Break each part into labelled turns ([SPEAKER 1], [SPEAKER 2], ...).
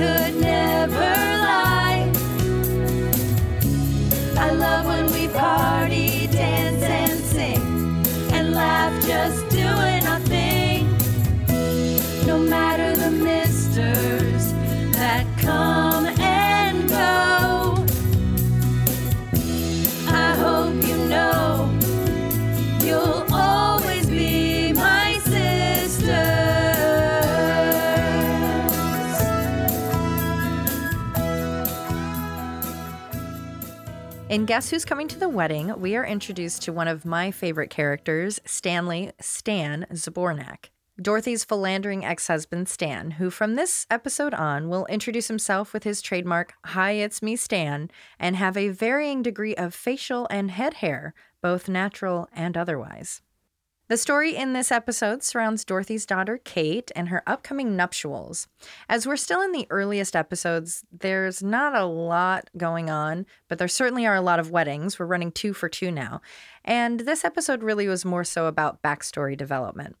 [SPEAKER 1] Could never lie. I love when we party, dance, and sing, and laugh just
[SPEAKER 2] In Guess Who's Coming to the Wedding, we are introduced to one of my favorite characters, Stanley Stan Zbornak. Dorothy's philandering ex husband, Stan, who from this episode on will introduce himself with his trademark, Hi, it's me, Stan, and have a varying degree of facial and head hair, both natural and otherwise. The story in this episode surrounds Dorothy's daughter, Kate, and her upcoming nuptials. As we're still in the earliest episodes, there's not a lot going on, but there certainly are a lot of weddings. We're running two for two now. And this episode really was more so about backstory development.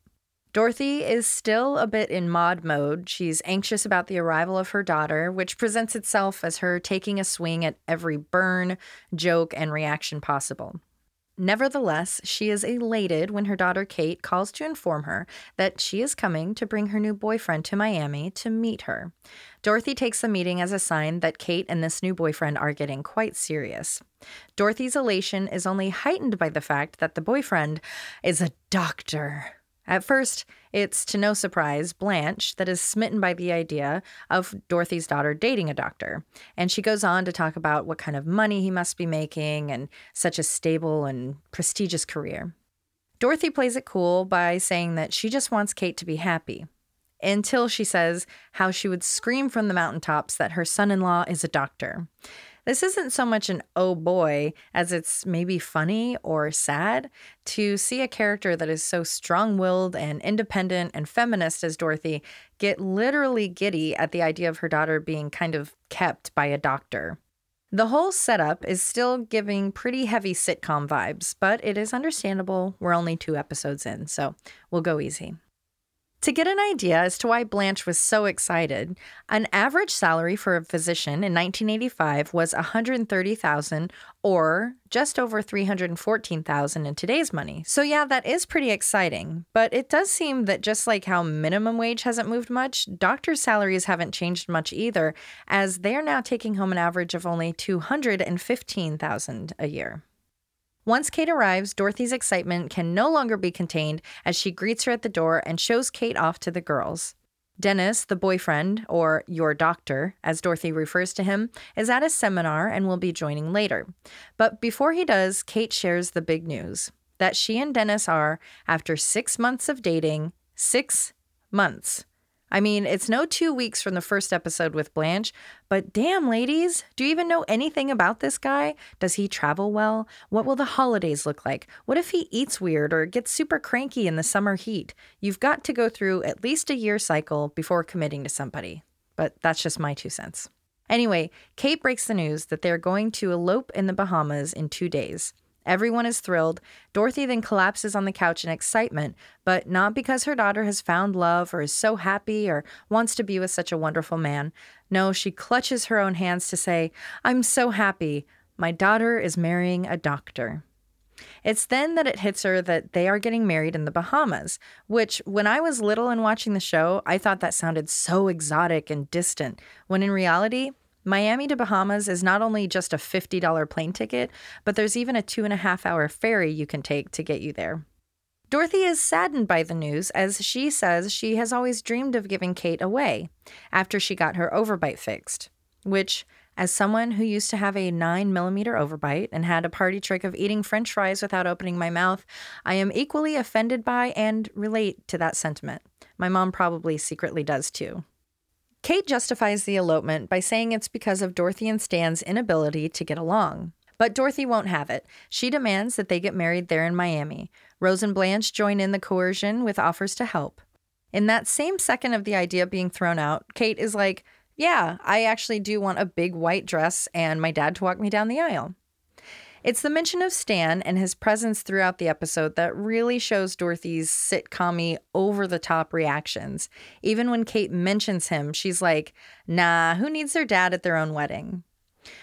[SPEAKER 2] Dorothy is still a bit in mod mode. She's anxious about the arrival of her daughter, which presents itself as her taking a swing at every burn, joke, and reaction possible. Nevertheless, she is elated when her daughter Kate calls to inform her that she is coming to bring her new boyfriend to Miami to meet her. Dorothy takes the meeting as a sign that Kate and this new boyfriend are getting quite serious. Dorothy's elation is only heightened by the fact that the boyfriend is a doctor. At first, it's to no surprise Blanche that is smitten by the idea of Dorothy's daughter dating a doctor. And she goes on to talk about what kind of money he must be making and such a stable and prestigious career. Dorothy plays it cool by saying that she just wants Kate to be happy. Until she says how she would scream from the mountaintops that her son in law is a doctor. This isn't so much an oh boy as it's maybe funny or sad to see a character that is so strong willed and independent and feminist as Dorothy get literally giddy at the idea of her daughter being kind of kept by a doctor. The whole setup is still giving pretty heavy sitcom vibes, but it is understandable. We're only two episodes in, so we'll go easy. To get an idea as to why Blanche was so excited, an average salary for a physician in 1985 was 130,000 or just over 314,000 in today's money. So yeah, that is pretty exciting, but it does seem that just like how minimum wage hasn't moved much, doctors' salaries haven't changed much either as they're now taking home an average of only 215,000 a year. Once Kate arrives, Dorothy's excitement can no longer be contained as she greets her at the door and shows Kate off to the girls. Dennis, the boyfriend, or your doctor, as Dorothy refers to him, is at a seminar and will be joining later. But before he does, Kate shares the big news that she and Dennis are, after six months of dating, six months. I mean, it's no two weeks from the first episode with Blanche, but damn, ladies, do you even know anything about this guy? Does he travel well? What will the holidays look like? What if he eats weird or gets super cranky in the summer heat? You've got to go through at least a year cycle before committing to somebody. But that's just my two cents. Anyway, Kate breaks the news that they're going to elope in the Bahamas in two days. Everyone is thrilled. Dorothy then collapses on the couch in excitement, but not because her daughter has found love or is so happy or wants to be with such a wonderful man. No, she clutches her own hands to say, I'm so happy. My daughter is marrying a doctor. It's then that it hits her that they are getting married in the Bahamas, which, when I was little and watching the show, I thought that sounded so exotic and distant, when in reality, Miami to Bahamas is not only just a $50 plane ticket, but there's even a two and a half hour ferry you can take to get you there. Dorothy is saddened by the news as she says she has always dreamed of giving Kate away after she got her overbite fixed, which, as someone who used to have a 9 millimeter overbite and had a party trick of eating french fries without opening my mouth, I am equally offended by and relate to that sentiment. My mom probably secretly does too. Kate justifies the elopement by saying it's because of Dorothy and Stan's inability to get along. But Dorothy won't have it. She demands that they get married there in Miami. Rose and Blanche join in the coercion with offers to help. In that same second of the idea being thrown out, Kate is like, Yeah, I actually do want a big white dress and my dad to walk me down the aisle. It's the mention of Stan and his presence throughout the episode that really shows Dorothy's sitcom over the top reactions. Even when Kate mentions him, she's like, nah, who needs their dad at their own wedding?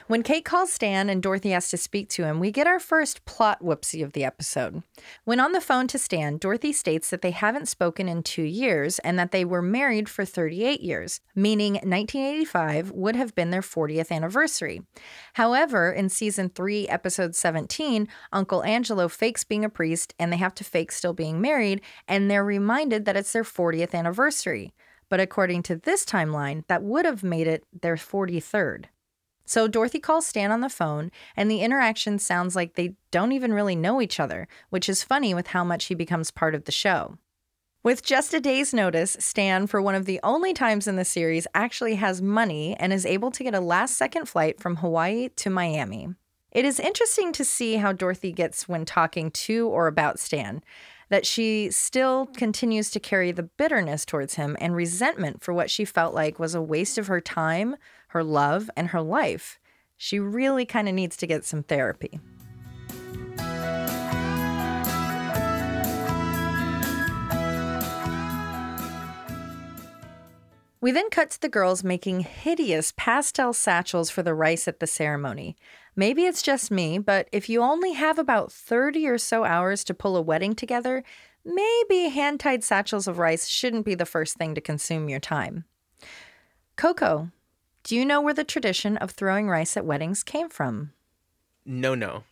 [SPEAKER 2] When Kate calls Stan and Dorothy has to speak to him, we get our first plot whoopsie of the episode. When on the phone to Stan, Dorothy states that they haven't spoken in two years and that they were married for 38 years, meaning 1985 would have been their 40th anniversary. However, in season 3, episode 17, Uncle Angelo fakes being a priest and they have to fake still being married, and they're reminded that it's their 40th anniversary. But according to this timeline, that would have made it their 43rd. So Dorothy calls Stan on the phone, and the interaction sounds like they don't even really know each other, which is funny with how much he becomes part of the show. With just a day's notice, Stan, for one of the only times in the series, actually has money and is able to get a last second flight from Hawaii to Miami. It is interesting to see how Dorothy gets when talking to or about Stan, that she still continues to carry the bitterness towards him and resentment for what she felt like was a waste of her time, her love, and her life. She really kind of needs to get some therapy. We then cut to the girls making hideous pastel satchels for the rice at the ceremony. Maybe it's just me, but if you only have about 30 or so hours to pull a wedding together, maybe hand tied satchels of rice shouldn't be the first thing to consume your time. Coco, do you know where the tradition of throwing rice at weddings came from?
[SPEAKER 3] No, no.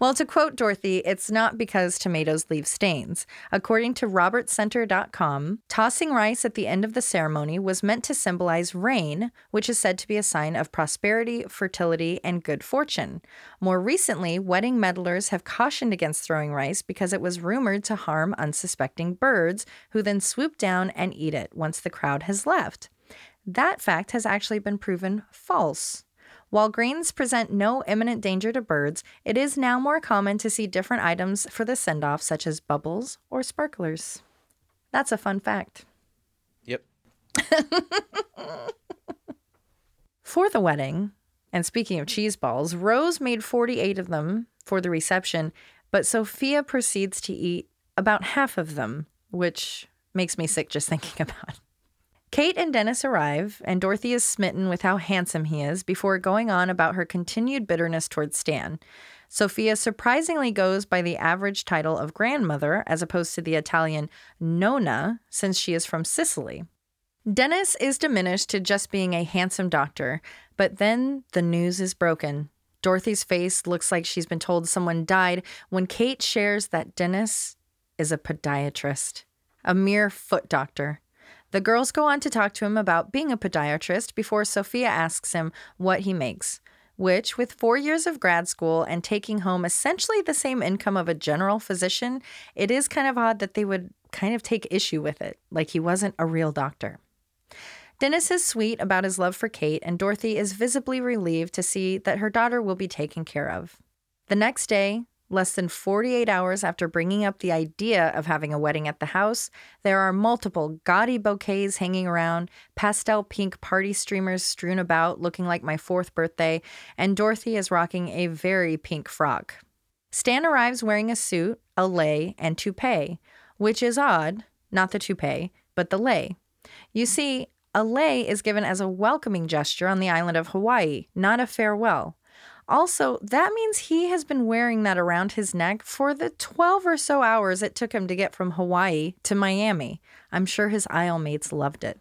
[SPEAKER 2] Well, to quote Dorothy, it's not because tomatoes leave stains. According to RobertCenter.com, tossing rice at the end of the ceremony was meant to symbolize rain, which is said to be a sign of prosperity, fertility, and good fortune. More recently, wedding meddlers have cautioned against throwing rice because it was rumored to harm unsuspecting birds, who then swoop down and eat it once the crowd has left. That fact has actually been proven false. While grains present no imminent danger to birds, it is now more common to see different items for the send off, such as bubbles or sparklers. That's a fun fact.
[SPEAKER 3] Yep.
[SPEAKER 2] For the wedding, and speaking of cheese balls, Rose made 48 of them for the reception, but Sophia proceeds to eat about half of them, which makes me sick just thinking about it. Kate and Dennis arrive, and Dorothy is smitten with how handsome he is before going on about her continued bitterness towards Stan. Sophia surprisingly goes by the average title of grandmother as opposed to the Italian nonna, since she is from Sicily. Dennis is diminished to just being a handsome doctor, but then the news is broken. Dorothy's face looks like she's been told someone died when Kate shares that Dennis is a podiatrist, a mere foot doctor. The girls go on to talk to him about being a podiatrist before Sophia asks him what he makes, which, with four years of grad school and taking home essentially the same income of a general physician, it is kind of odd that they would kind of take issue with it, like he wasn't a real doctor. Dennis is sweet about his love for Kate, and Dorothy is visibly relieved to see that her daughter will be taken care of. The next day, Less than 48 hours after bringing up the idea of having a wedding at the house, there are multiple gaudy bouquets hanging around, pastel pink party streamers strewn about, looking like my fourth birthday, and Dorothy is rocking a very pink frock. Stan arrives wearing a suit, a lei, and toupee, which is odd, not the toupee, but the lei. You see, a lei is given as a welcoming gesture on the island of Hawaii, not a farewell. Also, that means he has been wearing that around his neck for the 12 or so hours it took him to get from Hawaii to Miami. I'm sure his aisle mates loved it.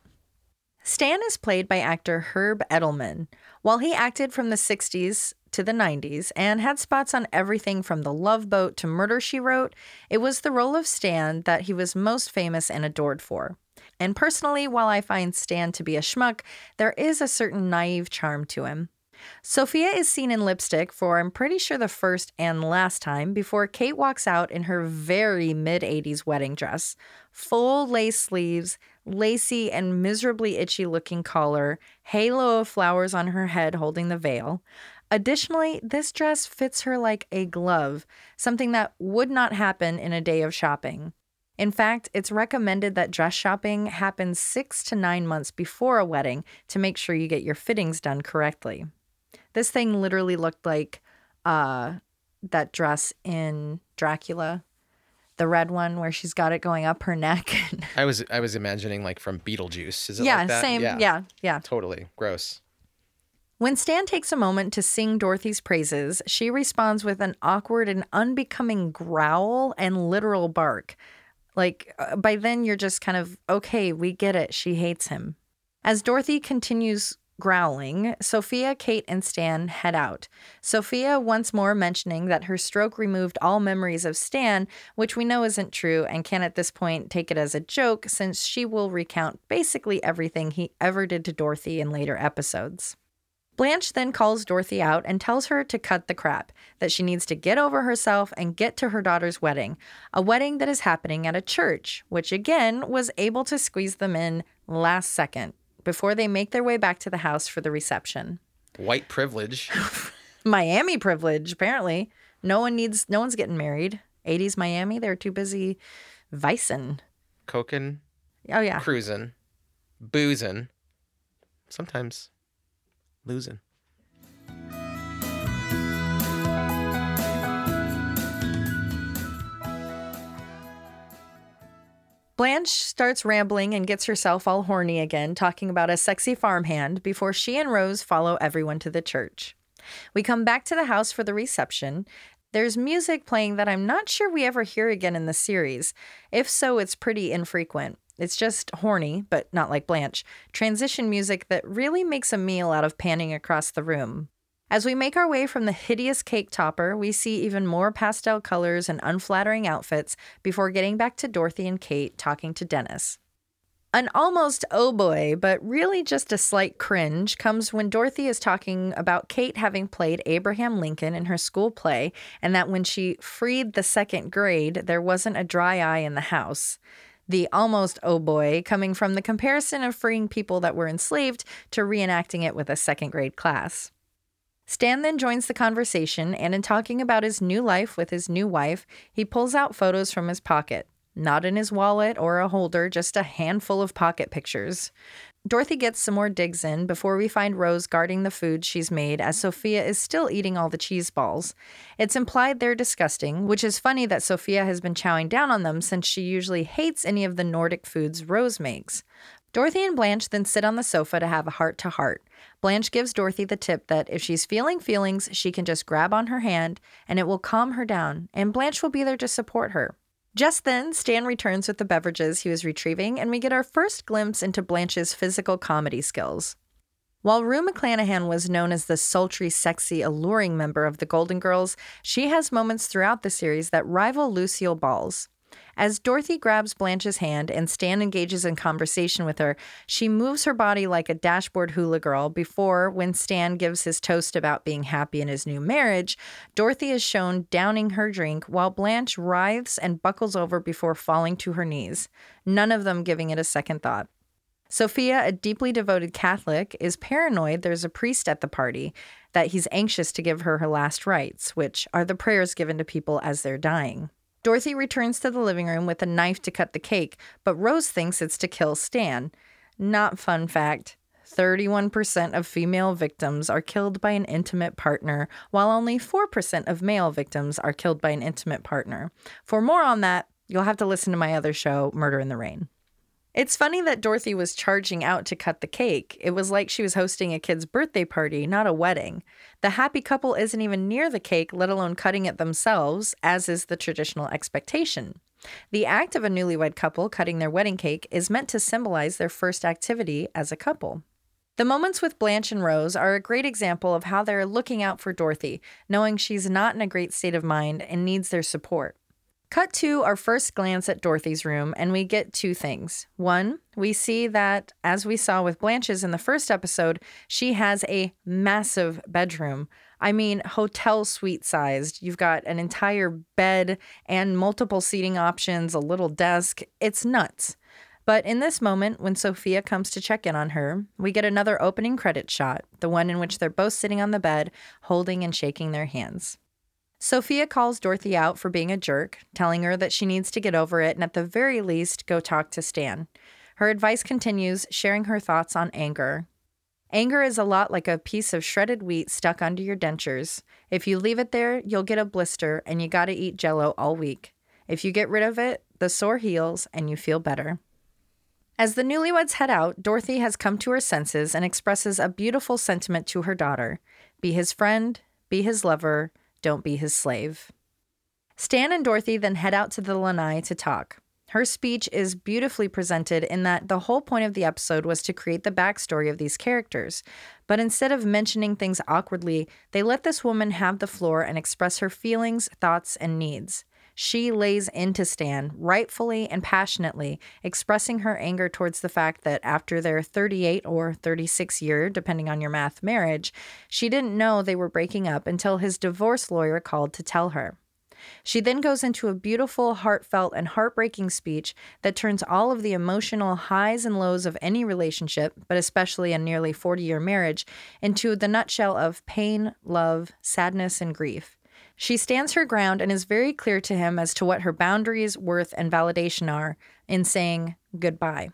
[SPEAKER 2] Stan is played by actor Herb Edelman. While he acted from the 60s to the 90s and had spots on everything from The Love Boat to Murder She Wrote, it was the role of Stan that he was most famous and adored for. And personally, while I find Stan to be a schmuck, there is a certain naive charm to him. Sophia is seen in lipstick for, I'm pretty sure, the first and last time before Kate walks out in her very mid 80s wedding dress. Full lace sleeves, lacy and miserably itchy looking collar, halo of flowers on her head holding the veil. Additionally, this dress fits her like a glove, something that would not happen in a day of shopping. In fact, it's recommended that dress shopping happens six to nine months before a wedding to make sure you get your fittings done correctly. This thing literally looked like uh that dress in Dracula, the red one where she's got it going up her neck.
[SPEAKER 3] I was I was imagining like from Beetlejuice. Is it
[SPEAKER 2] yeah,
[SPEAKER 3] like that?
[SPEAKER 2] same. Yeah, yeah.
[SPEAKER 3] Totally. Gross.
[SPEAKER 2] When Stan takes a moment to sing Dorothy's praises, she responds with an awkward and unbecoming growl and literal bark. Like, uh, by then, you're just kind of, okay, we get it. She hates him. As Dorothy continues growling, Sophia, Kate, and Stan head out. Sophia once more mentioning that her stroke removed all memories of Stan, which we know isn't true and can at this point take it as a joke since she will recount basically everything he ever did to Dorothy in later episodes. Blanche then calls Dorothy out and tells her to cut the crap, that she needs to get over herself and get to her daughter's wedding, a wedding that is happening at a church, which again was able to squeeze them in last second before they make their way back to the house for the reception.
[SPEAKER 3] White privilege.
[SPEAKER 2] Miami privilege, apparently. No one needs, no one's getting married. 80s Miami, they're too busy vicing.
[SPEAKER 3] Coking,
[SPEAKER 2] Oh, yeah.
[SPEAKER 3] cruising, boozing, sometimes losing.
[SPEAKER 2] Blanche starts rambling and gets herself all horny again, talking about a sexy farmhand before she and Rose follow everyone to the church. We come back to the house for the reception. There's music playing that I'm not sure we ever hear again in the series. If so, it's pretty infrequent. It's just horny, but not like Blanche, transition music that really makes a meal out of panning across the room. As we make our way from the hideous cake topper, we see even more pastel colors and unflattering outfits before getting back to Dorothy and Kate talking to Dennis. An almost oh boy, but really just a slight cringe comes when Dorothy is talking about Kate having played Abraham Lincoln in her school play, and that when she freed the second grade, there wasn't a dry eye in the house. The almost oh boy coming from the comparison of freeing people that were enslaved to reenacting it with a second grade class. Stan then joins the conversation, and in talking about his new life with his new wife, he pulls out photos from his pocket. Not in his wallet or a holder, just a handful of pocket pictures. Dorothy gets some more digs in before we find Rose guarding the food she's made as Sophia is still eating all the cheese balls. It's implied they're disgusting, which is funny that Sophia has been chowing down on them since she usually hates any of the Nordic foods Rose makes. Dorothy and Blanche then sit on the sofa to have a heart to heart. Blanche gives Dorothy the tip that if she's feeling feelings, she can just grab on her hand and it will calm her down, and Blanche will be there to support her. Just then, Stan returns with the beverages he was retrieving, and we get our first glimpse into Blanche's physical comedy skills. While Rue McClanahan was known as the sultry, sexy, alluring member of the Golden Girls, she has moments throughout the series that rival Lucille Ball's. As Dorothy grabs Blanche's hand and Stan engages in conversation with her, she moves her body like a dashboard hula girl before, when Stan gives his toast about being happy in his new marriage, Dorothy is shown downing her drink while Blanche writhes and buckles over before falling to her knees, none of them giving it a second thought. Sophia, a deeply devoted Catholic, is paranoid there's a priest at the party, that he's anxious to give her her last rites, which are the prayers given to people as they're dying. Dorothy returns to the living room with a knife to cut the cake, but Rose thinks it's to kill Stan. Not fun fact. 31% of female victims are killed by an intimate partner, while only 4% of male victims are killed by an intimate partner. For more on that, you'll have to listen to my other show, Murder in the Rain. It's funny that Dorothy was charging out to cut the cake. It was like she was hosting a kid's birthday party, not a wedding. The happy couple isn't even near the cake, let alone cutting it themselves, as is the traditional expectation. The act of a newlywed couple cutting their wedding cake is meant to symbolize their first activity as a couple. The moments with Blanche and Rose are a great example of how they're looking out for Dorothy, knowing she's not in a great state of mind and needs their support. Cut to our first glance at Dorothy's room, and we get two things. One, we see that, as we saw with Blanche's in the first episode, she has a massive bedroom. I mean, hotel suite sized. You've got an entire bed and multiple seating options, a little desk. It's nuts. But in this moment, when Sophia comes to check in on her, we get another opening credit shot, the one in which they're both sitting on the bed, holding and shaking their hands. Sophia calls Dorothy out for being a jerk, telling her that she needs to get over it and at the very least go talk to Stan. Her advice continues, sharing her thoughts on anger. Anger is a lot like a piece of shredded wheat stuck under your dentures. If you leave it there, you'll get a blister and you gotta eat jello all week. If you get rid of it, the sore heals and you feel better. As the newlyweds head out, Dorothy has come to her senses and expresses a beautiful sentiment to her daughter Be his friend, be his lover, don't be his slave. Stan and Dorothy then head out to the lanai to talk. Her speech is beautifully presented in that the whole point of the episode was to create the backstory of these characters. But instead of mentioning things awkwardly, they let this woman have the floor and express her feelings, thoughts, and needs. She lays into Stan, rightfully and passionately, expressing her anger towards the fact that after their 38 or 36 year, depending on your math, marriage, she didn't know they were breaking up until his divorce lawyer called to tell her. She then goes into a beautiful, heartfelt, and heartbreaking speech that turns all of the emotional highs and lows of any relationship, but especially a nearly 40 year marriage, into the nutshell of pain, love, sadness, and grief. She stands her ground and is very clear to him as to what her boundaries, worth, and validation are in saying goodbye.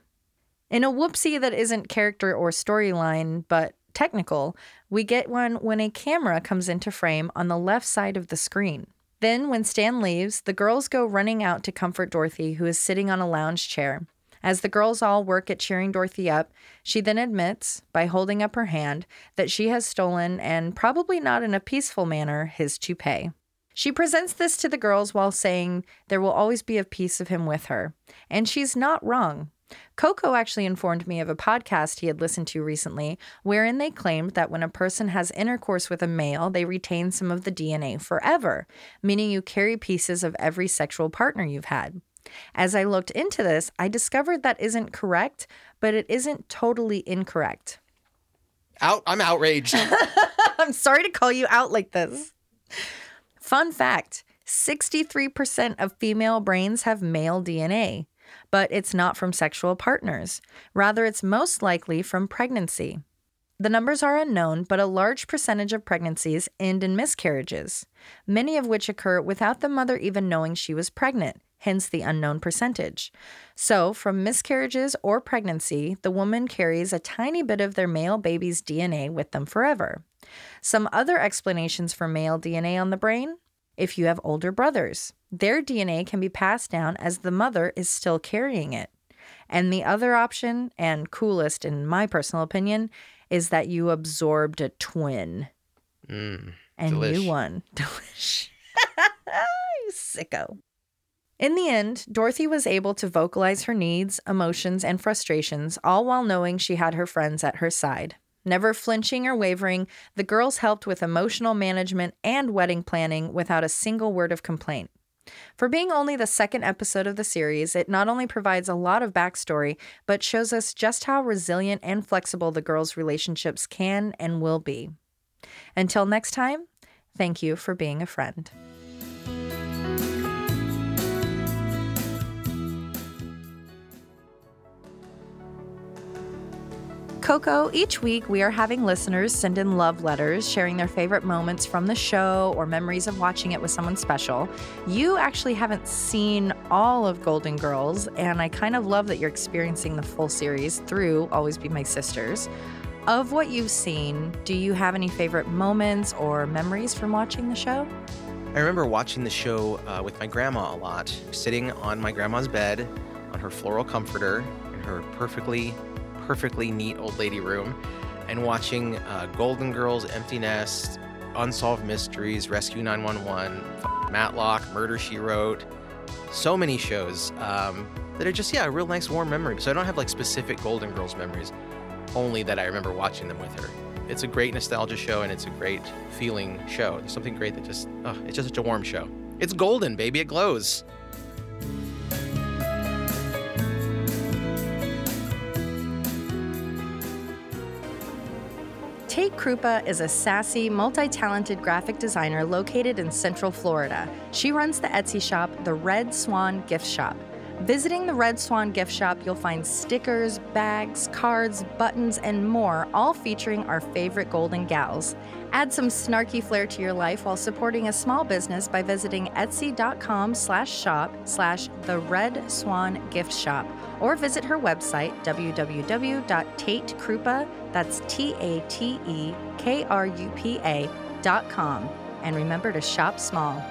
[SPEAKER 2] In a whoopsie that isn't character or storyline, but technical, we get one when a camera comes into frame on the left side of the screen. Then, when Stan leaves, the girls go running out to comfort Dorothy, who is sitting on a lounge chair. As the girls all work at cheering Dorothy up, she then admits, by holding up her hand, that she has stolen, and probably not in a peaceful manner, his toupee. She presents this to the girls while saying there will always be a piece of him with her. And she's not wrong. Coco actually informed me of a podcast he had listened to recently wherein they claimed that when a person has intercourse with a male, they retain some of the DNA forever, meaning you carry pieces of every sexual partner you've had. As I looked into this, I discovered that isn't correct, but it isn't totally incorrect.
[SPEAKER 3] Out. I'm outraged.
[SPEAKER 2] I'm sorry to call you out like this. Fun fact 63% of female brains have male DNA but it's not from sexual partners. Rather, it's most likely from pregnancy. The numbers are unknown, but a large percentage of pregnancies end in miscarriages, many of which occur without the mother even knowing she was pregnant, hence the unknown percentage. So, from miscarriages or pregnancy, the woman carries a tiny bit of their male baby's DNA with them forever. Some other explanations for male DNA on the brain if you have older brothers. Their DNA can be passed down as the mother is still carrying it. And the other option, and coolest in my personal opinion, is that you absorbed a twin.
[SPEAKER 3] Mm,
[SPEAKER 2] and
[SPEAKER 3] delish.
[SPEAKER 2] you won. Delish. you sicko. In the end, Dorothy was able to vocalize her needs, emotions, and frustrations, all while knowing she had her friends at her side. Never flinching or wavering, the girls helped with emotional management and wedding planning without a single word of complaint. For being only the second episode of the series, it not only provides a lot of backstory, but shows us just how resilient and flexible the girls' relationships can and will be. Until next time, thank you for being a friend. Coco, each week we are having listeners send in love letters sharing their favorite moments from the show or memories of watching it with someone special. You actually haven't seen all of Golden Girls, and I kind of love that you're experiencing the full series through Always Be My Sisters. Of what you've seen, do you have any favorite moments or memories from watching the show?
[SPEAKER 3] I remember watching the show uh, with my grandma a lot, sitting on my grandma's bed on her floral comforter in her perfectly, perfectly neat old lady room, and watching uh, Golden Girls, Empty Nest, Unsolved Mysteries, Rescue 911, Matlock, Murder She Wrote. So many shows um, that are just, yeah, a real nice warm memory. So I don't have like specific Golden Girls memories, only that I remember watching them with her. It's a great nostalgia show and it's a great feeling show. There's something great that just, oh, it's just such a warm show. It's golden, baby. It glows.
[SPEAKER 2] Tate Krupa is a sassy, multi talented graphic designer located in Central Florida. She runs the Etsy shop, The Red Swan Gift Shop. Visiting the Red Swan gift shop, you'll find stickers, bags, cards, buttons, and more, all featuring our favorite golden gals. Add some snarky flair to your life while supporting a small business by visiting etsy.com slash shop slash the Red Swan gift shop or visit her website www.tatekrupa, that's T-A-T-E-K-R-U-P-A dot com. And remember to shop small.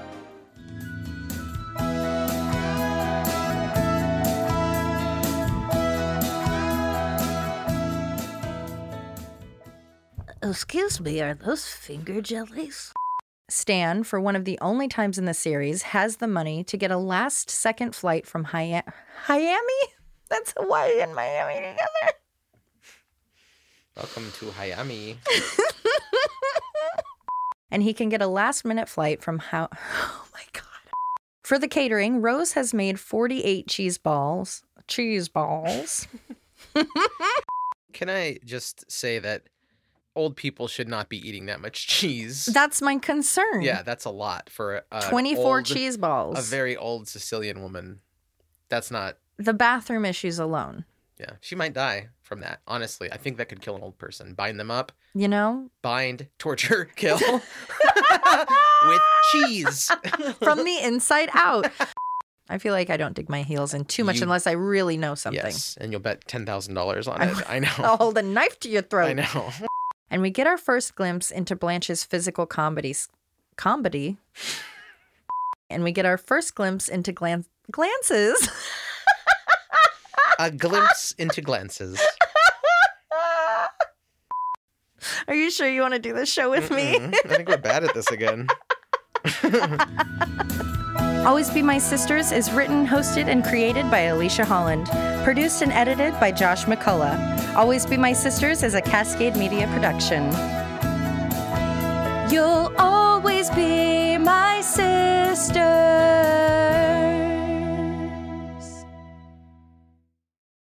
[SPEAKER 4] Oh, excuse me, are those finger jellies?
[SPEAKER 2] Stan, for one of the only times in the series, has the money to get a last second flight from Hi- Miami? That's Hawaii and Miami together.
[SPEAKER 3] Welcome to Miami.
[SPEAKER 2] and he can get a last minute flight from how. Oh my God. For the catering, Rose has made 48 cheese balls. Cheese balls.
[SPEAKER 3] Can I just say that old people should not be eating that much cheese?
[SPEAKER 2] That's my concern.
[SPEAKER 3] yeah, that's a lot for a
[SPEAKER 2] 24
[SPEAKER 3] old-
[SPEAKER 2] cheese balls.
[SPEAKER 3] A very old Sicilian woman. That's not.
[SPEAKER 2] the bathroom issues alone.
[SPEAKER 3] Yeah, she might die from that. Honestly, I think that could kill an old person. Bind them up,
[SPEAKER 2] You know?
[SPEAKER 3] bind, torture, kill with cheese.
[SPEAKER 2] From the inside out. I feel like I don't dig my heels in too much
[SPEAKER 3] You-
[SPEAKER 2] unless I really know something.
[SPEAKER 3] Yes, and you'll bet ten thousand dollars on it. I know.
[SPEAKER 2] I'll hold a knife to your throat.
[SPEAKER 3] I know.
[SPEAKER 2] And we get our first glimpse into Blanche's physical comedy. Comedy? And we get our first glimpse into glan- glances.
[SPEAKER 3] A glimpse into glances.
[SPEAKER 2] Are you sure you want to do this show with me?
[SPEAKER 3] Mm-mm. I think we're bad at this again.
[SPEAKER 2] Always Be My Sisters is written, hosted, and created by Alicia Holland. Produced and edited by Josh McCullough. Always Be My Sisters is a Cascade Media production. You'll always be my sister.